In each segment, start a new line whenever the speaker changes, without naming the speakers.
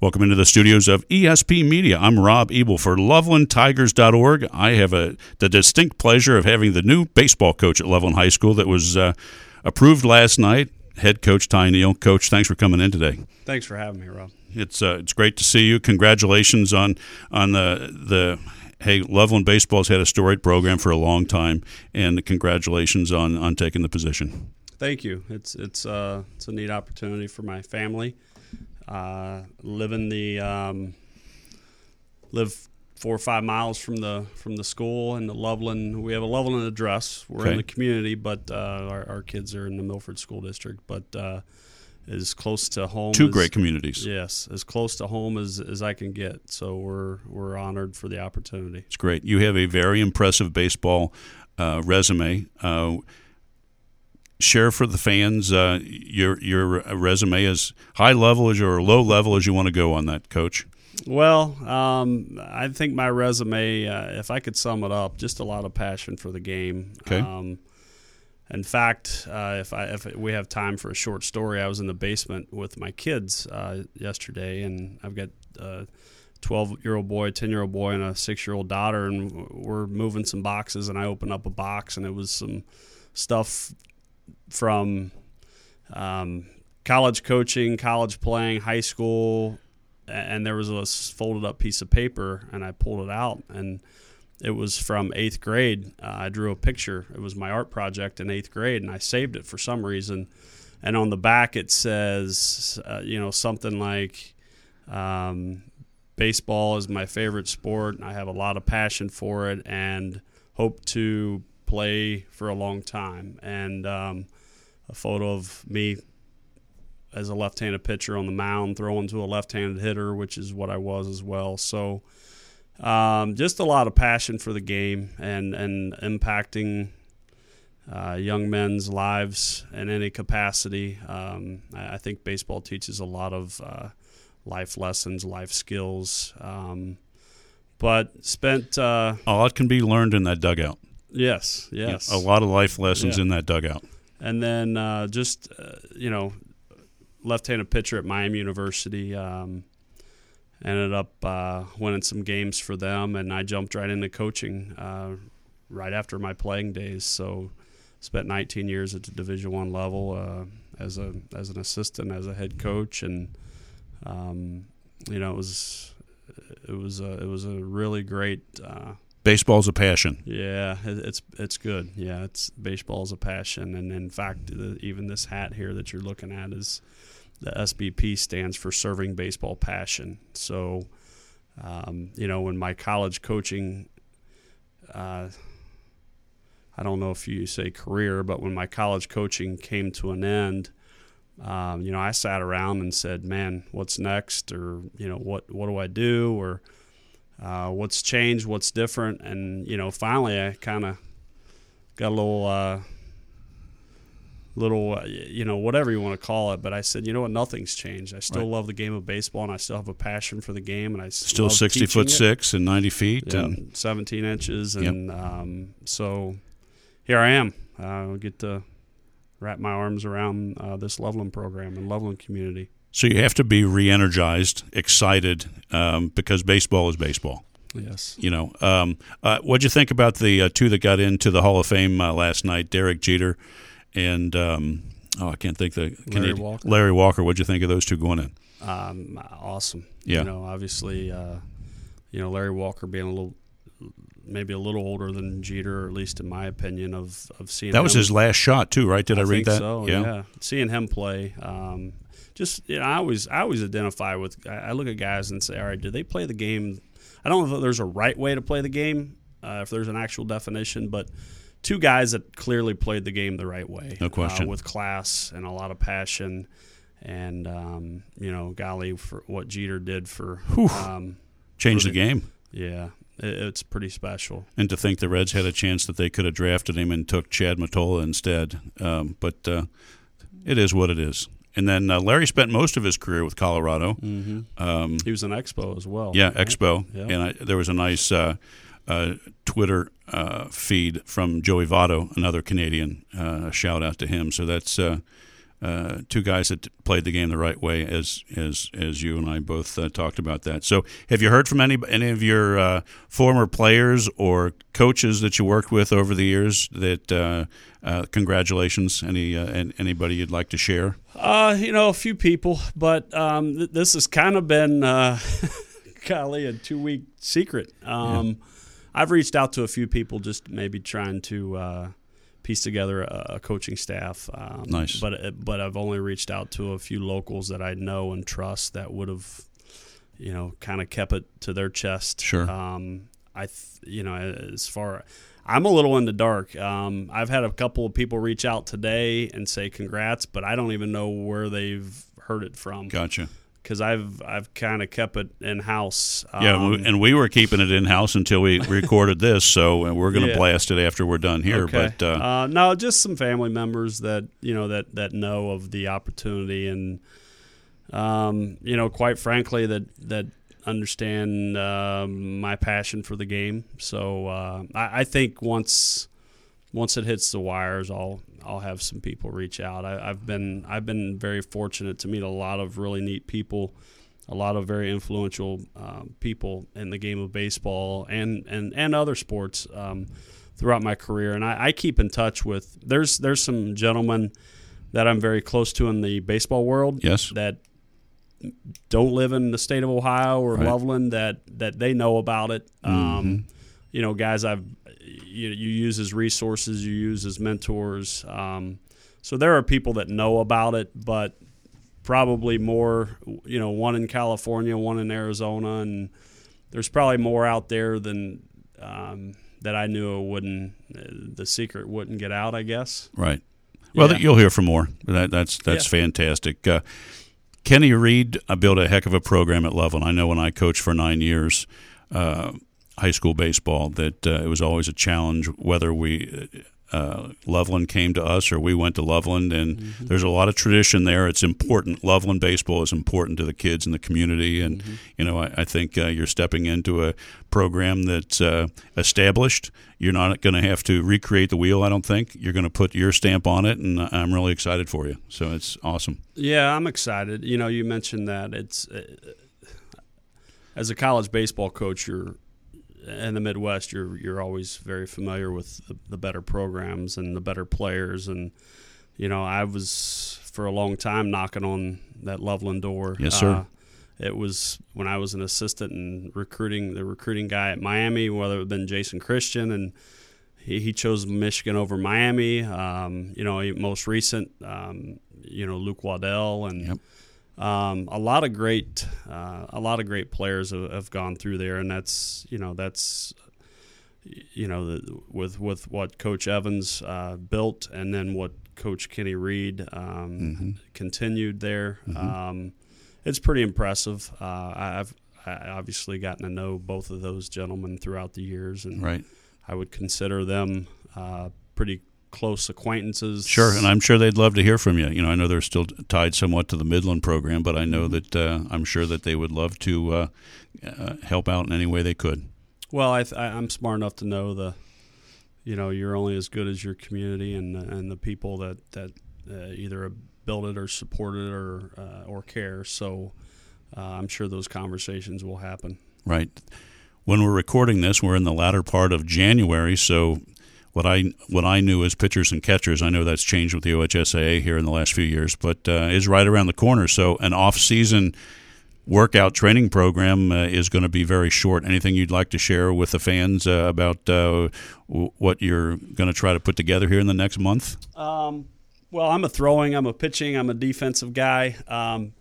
Welcome into the studios of ESP Media. I'm Rob Ebel for LovelandTigers.org. I have a, the distinct pleasure of having the new baseball coach at Loveland High School that was uh, approved last night. Head coach Ty Neal. Coach, thanks for coming in today.
Thanks for having me, Rob.
It's uh, it's great to see you. Congratulations on on the the hey Loveland Baseball's had a storied program for a long time, and congratulations on on taking the position.
Thank you. It's it's uh, it's a neat opportunity for my family uh, living the um, live four or five miles from the from the school and the Loveland. We have a Loveland address. We're
Okay.
in the community, but uh, our, our kids are in the Milford School District. But uh, as close to home.
Two
as-
great communities.
Yes, as close to home as, as I can get. So we're we're honored for the opportunity.
It's great. You have a very impressive baseball uh, resume. Uh, share for the fans uh, your your resume as high level as or low level as you want to go on that, Coach.
Well, um, I think my resume, uh, if I could sum it up, just a lot of passion for the game.
Okay.
Um, in fact, uh, if I if we have time for a short story, I was in the basement with my kids uh, yesterday, and I've got a twelve year old boy, ten year old boy, and a six year old daughter, and we're moving some boxes, and I opened up a box, and it was some stuff from um, college coaching, college playing, high school, and there was a folded up piece of paper, and I pulled it out, and it was from eighth grade. Uh, I drew a picture. It was my art project in eighth grade, and I saved it for some reason. And on the back, it says, uh, you know, something like, um, "Baseball is my favorite sport, and I have a lot of passion for it, and hope to play for a long time." And um, a photo of me as a left-handed pitcher on the mound throwing to a left-handed hitter, which is what I was as well. So um, just a lot of passion for the game and and impacting uh, young men's lives in any capacity. Um, I, I think baseball teaches a lot of uh, life lessons, life skills. Um, but spent uh,
A lot can be learned in that dugout.
Yes, yes,
A lot of life lessons
Yeah.
in that dugout.
and then uh, just uh, you know left-handed pitcher at Miami University. Um, ended up uh, winning some games for them, and I jumped right into coaching uh, right after my playing days. So spent 19 years at the Division One level uh, as a as an assistant, as a head coach, and um, you know it was it was a, it was a really great.
Baseball's a passion.
yeah, it's it's good. Yeah, it's baseball is a passion, and in fact, even this hat here that you're looking at is the SBP stands for Serving Baseball Passion. So, um, you know, when my college coaching, uh, I don't know if you say career, but when my college coaching came to an end, um, you know, I sat around and said, "Man, what's next?" Or you know, what what do I do? Or uh, what's changed, what's different, and you know, finally, I kind of got a little, uh, little, uh, you know, whatever you want to call it. But I said, you know what, nothing's changed. I still
Right.
love the game of baseball, and I still have a passion for the game, and I
Still sixty foot
it.
six and ninety feet, and
17 inches,
Yep.
and um, so here I am. Uh, I get to wrap my arms around uh, this Loveland program and Loveland community.
So you have to be re-energized, excited, um, because baseball is baseball.
Yes.
You know, um, uh, what'd you think about the uh, two that got into the Hall of Fame uh, last night? Derek Jeter and um, oh, I can't think the Canadian-
Walker.
Larry Walker. What'd you think of those two going in?
um, awesome.
Yeah.
You know, obviously, uh, you know Larry Walker being a little, maybe a little older than Jeter, or at least in my opinion of of seeing
That was
him-
his last shot too, right? Did I, read
think
that?
So yeah. seeing him play. Um, just you know, I always I always identify with. I look at guys and say, all right, do they play the game? I don't know if there's a right way to play the game, uh, if there's an actual definition, but two guys that clearly played the game the right way,
No question.
uh, with class and a lot of passion. And um, you know, golly, for what Jeter did for, um,
Changed
for
the game.
yeah, it's pretty special.
And to think the Reds had a chance that they could have drafted him and took Chad Mottola instead. Um, but uh, it is what it is. And then uh, Larry spent most of his career with Colorado.
Mm-hmm.
Um,
He was an expo as well.
yeah,
right?
Expo.
Yeah.
And I, there was a nice uh, uh, Twitter uh, feed from Joey Votto, another Canadian. Uh, shout out to him. So that's uh, two guys that played the game the right way, as as as you and I both uh, talked about that. So, have you heard from any any of your uh, former players or coaches that you worked with over the years? That uh, uh, congratulations. Any uh, anybody you'd like to share?
you know, a few people, but um, th- this has kind of been, golly, a two week secret. Um, yeah. I've reached out to a few people, just maybe trying to piece together a, a coaching staff.
Um, nice.
But but I've only reached out to a few locals that I know and trust that would have, you know, kind of kept it to their chest.
Sure.
Um, I th- you know as far. I'm a little in the dark. Um, I've had a couple of people reach out today and say congrats, but I don't even know where they've heard it from.
Gotcha
because I've I've kind of kept it in house.
Um, yeah, and we were keeping it in house until we recorded this, so we're going to yeah. blast it after we're done here.
Okay.
But uh,
uh, no, just some family members that you know that that know of the opportunity, and um, you know, quite frankly, that that understand uh, my passion for the game. So uh, I, I think once once it hits the wires, I'll I'll have some people reach out. I, have been I've been very fortunate to meet a lot of really neat people, a lot of very influential um, people in the game of baseball and and and other sports um, throughout my career. And I, I, keep in touch with there's there's some gentlemen that I'm very close to in the baseball world.
Yes,
that don't live in the state of Ohio or
right.
Loveland that that they know about it. Mm-hmm. Um, you know, guys I've you, you use as resources, you use as mentors. Um, so there are people that know about it, but probably more, you know, one in California, one in Arizona, and there's probably more out there than um, that I knew wouldn't. The secret wouldn't get out, I guess.
Right. Well, yeah. you'll hear from more. That, that's that's yeah. fantastic. Uh, Kenny Reed I built a heck of a program at Loveland. I know when I coached for nine years. Uh, high school baseball that uh, it was always a challenge whether we uh, Loveland came to us or we went to Loveland, and mm-hmm. there's a lot of tradition there. It's important. Loveland baseball is important to the kids in the community, and mm-hmm. you know I, I think uh, you're stepping into a program that's uh, established. You're not going to have to recreate the wheel. I don't think you're going to put your stamp on it, and I'm really excited for you. So it's awesome.
Yeah, I'm excited. You know, you mentioned that it's uh, as a college baseball coach, you're in the Midwest, you're you're always very familiar with the, the, better programs and the better players, and you know I was for a long time knocking on that Loveland door.
Yes, sir. Uh,
it was when I was an assistant and recruiting the recruiting guy at Miami, whether it had been Jason Christian, and he, he chose Michigan over Miami. Um, you know, most recent, um, you know, Luke Waddell and. Yep um, a lot of great, uh, a lot of great players have, have, gone through there, and that's you know that's you know the, with with what Coach Evans uh, built, and then what Coach Kenny Reed um, mm-hmm. continued there. Mm-hmm. Um, it's pretty impressive. Uh, I've I obviously gotten to know both of those gentlemen throughout the years, and
right.
I would consider them uh, pretty close acquaintances.
Sure, and I'm sure they'd love to hear from you. You know, I know they're still tied somewhat to the Midland program, but I know mm-hmm. that uh, I'm sure that they would love to uh, uh, help out in any way they could.
Well, I am smart enough to know the, you know, you're only as good as your community and and the people that that uh, either build it or support it or uh, or care. So uh, I'm sure those conversations will happen.
Right. When we're recording this, we're in the latter part of January, so what I what I knew as pitchers and catchers. I know that's changed with the OHSAA here in the last few years, but uh, is right around the corner. So an off season workout training program uh, is going to be very short. Anything you'd like to share with the fans uh, about uh, w- what you're going to try to put together here in the next month?
Um, well, I'm a throwing, I'm a pitching, I'm a defensive guy. Um,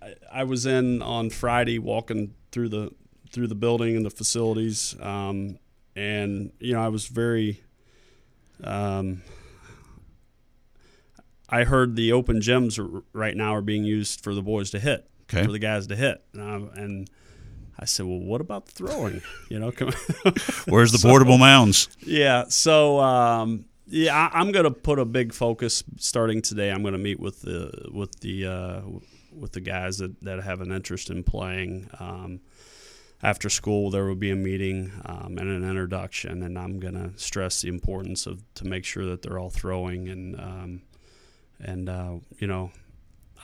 I, I, was in on Friday walking through the through the building and the facilities. Um, and you know I was very. Um, I heard the open gyms right now are being used for the boys to hit,
okay.
for the guys to hit, and, and I said, "Well, what about throwing? You know,
where's the so, portable mounds?"
Yeah, so um, yeah, I, am going to put a big focus starting today. I'm going to meet with the with the uh, with the guys that, that have an interest in playing. Um, after school there will be a meeting um, and an introduction and i'm going to stress the importance of to make sure that they're all throwing and um, and uh, you know,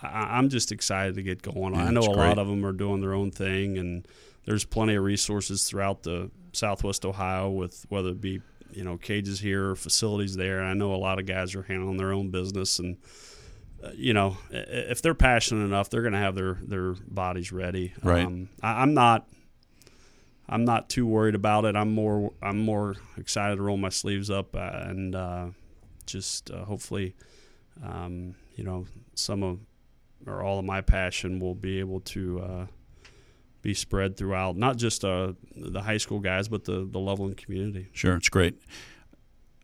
I, am just excited to get going.
Yeah,
I know a
great.
lot of them are doing their own thing, and there's plenty of resources throughout the Southwest Ohio with whether it be you know cages here or facilities there. I know a lot of guys are handling their own business and. Uh, you know, if they're passionate enough, they're going to have their, their bodies ready.
Right.
Um, I, I'm not I'm not too worried about it. I'm more I'm more excited to roll my sleeves up uh, and uh, just uh, hopefully, um, you know, some of or all of my passion will be able to uh, be spread throughout not just uh, the high school guys, but the the Loveland community.
Sure, it's great.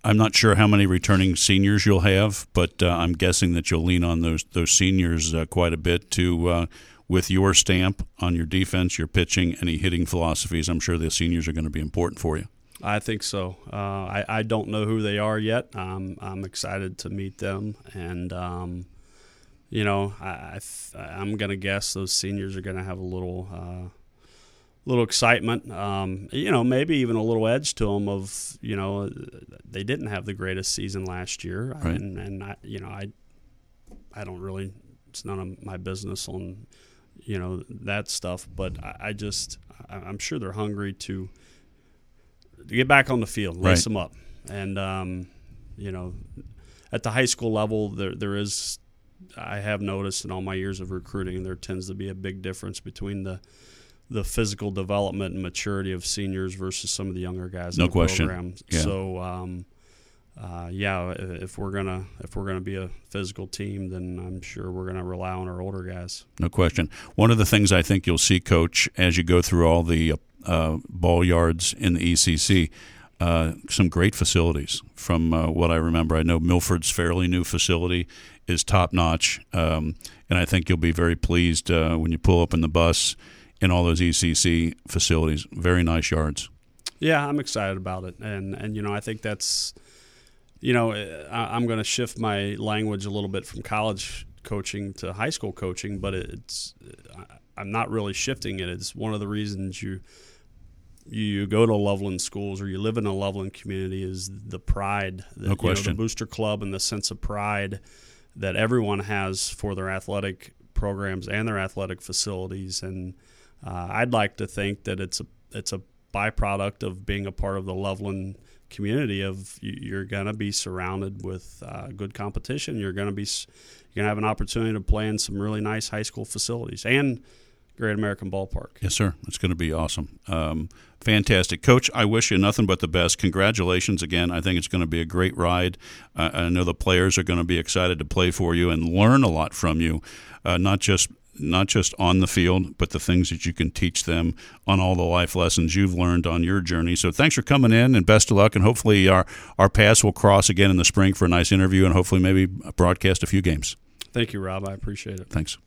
I'm not sure how many returning seniors you'll have, but uh, I'm guessing that you'll lean on those those seniors quite a bit to with your stamp on your defense, your pitching, any hitting philosophies. I'm sure the seniors are going to be important for you.
I think so. Uh, I, I don't know who they are yet. Um, I'm excited to meet them, and um, you know, I, I am gonna guess those seniors are gonna have a little uh, little excitement. Um, you know, maybe even a little edge to them of you know they didn't have the greatest season last year,
right.
and and I, you know I I don't really it's none of my business on you know that stuff, but I, I just I'm sure they're hungry to to get back on the field, lace
right.
them up, and um, you know, at the high school level, there there is. I have noticed in all my years of recruiting, there tends to be a big difference between the the physical development and maturity of seniors versus some of the younger guys.
No
in the
question.
Program.
Yeah.
So, um, uh, yeah, if we're gonna if we're gonna be a physical team, then I'm sure we're gonna rely on our older guys.
No question. One of the things I think you'll see, Coach, as you go through all the uh, ball yards in the ECC, uh, some great facilities. From uh, what I remember, I know Milford's fairly new facility is top notch, um, and I think you'll be very pleased uh, when you pull up in the bus in all those ECC facilities. Very nice yards.
Yeah, I'm excited about it, and and you know I think that's, you know, I, I'm going to shift my language a little bit from college coaching to high school coaching, but it's I'm not really shifting it. It's one of the reasons you you go to Loveland schools or you live in a Loveland community is the pride, that,
no question,
you know, the booster club and the sense of pride that everyone has for their athletic programs and their athletic facilities. And uh, I'd like to think that it's a it's a byproduct of being a part of the Loveland community. Of you're going to be surrounded with uh, good competition. You're going to be you're going to have an opportunity to play in some really nice high school facilities and Great American Ballpark.
Yes, sir. It's going to be awesome. Um, fantastic. Coach, I wish you nothing but the best. Congratulations again. I think it's going to be a great ride. Uh, I know the players are going to be excited to play for you and learn a lot from you, uh, not just not just on the field, but the things that you can teach them on all the life lessons you've learned on your journey. So thanks for coming in and best of luck. And hopefully our, our paths will cross again in the spring for a nice interview and hopefully maybe broadcast a few games.
Thank you, Rob. I appreciate it.
Thanks.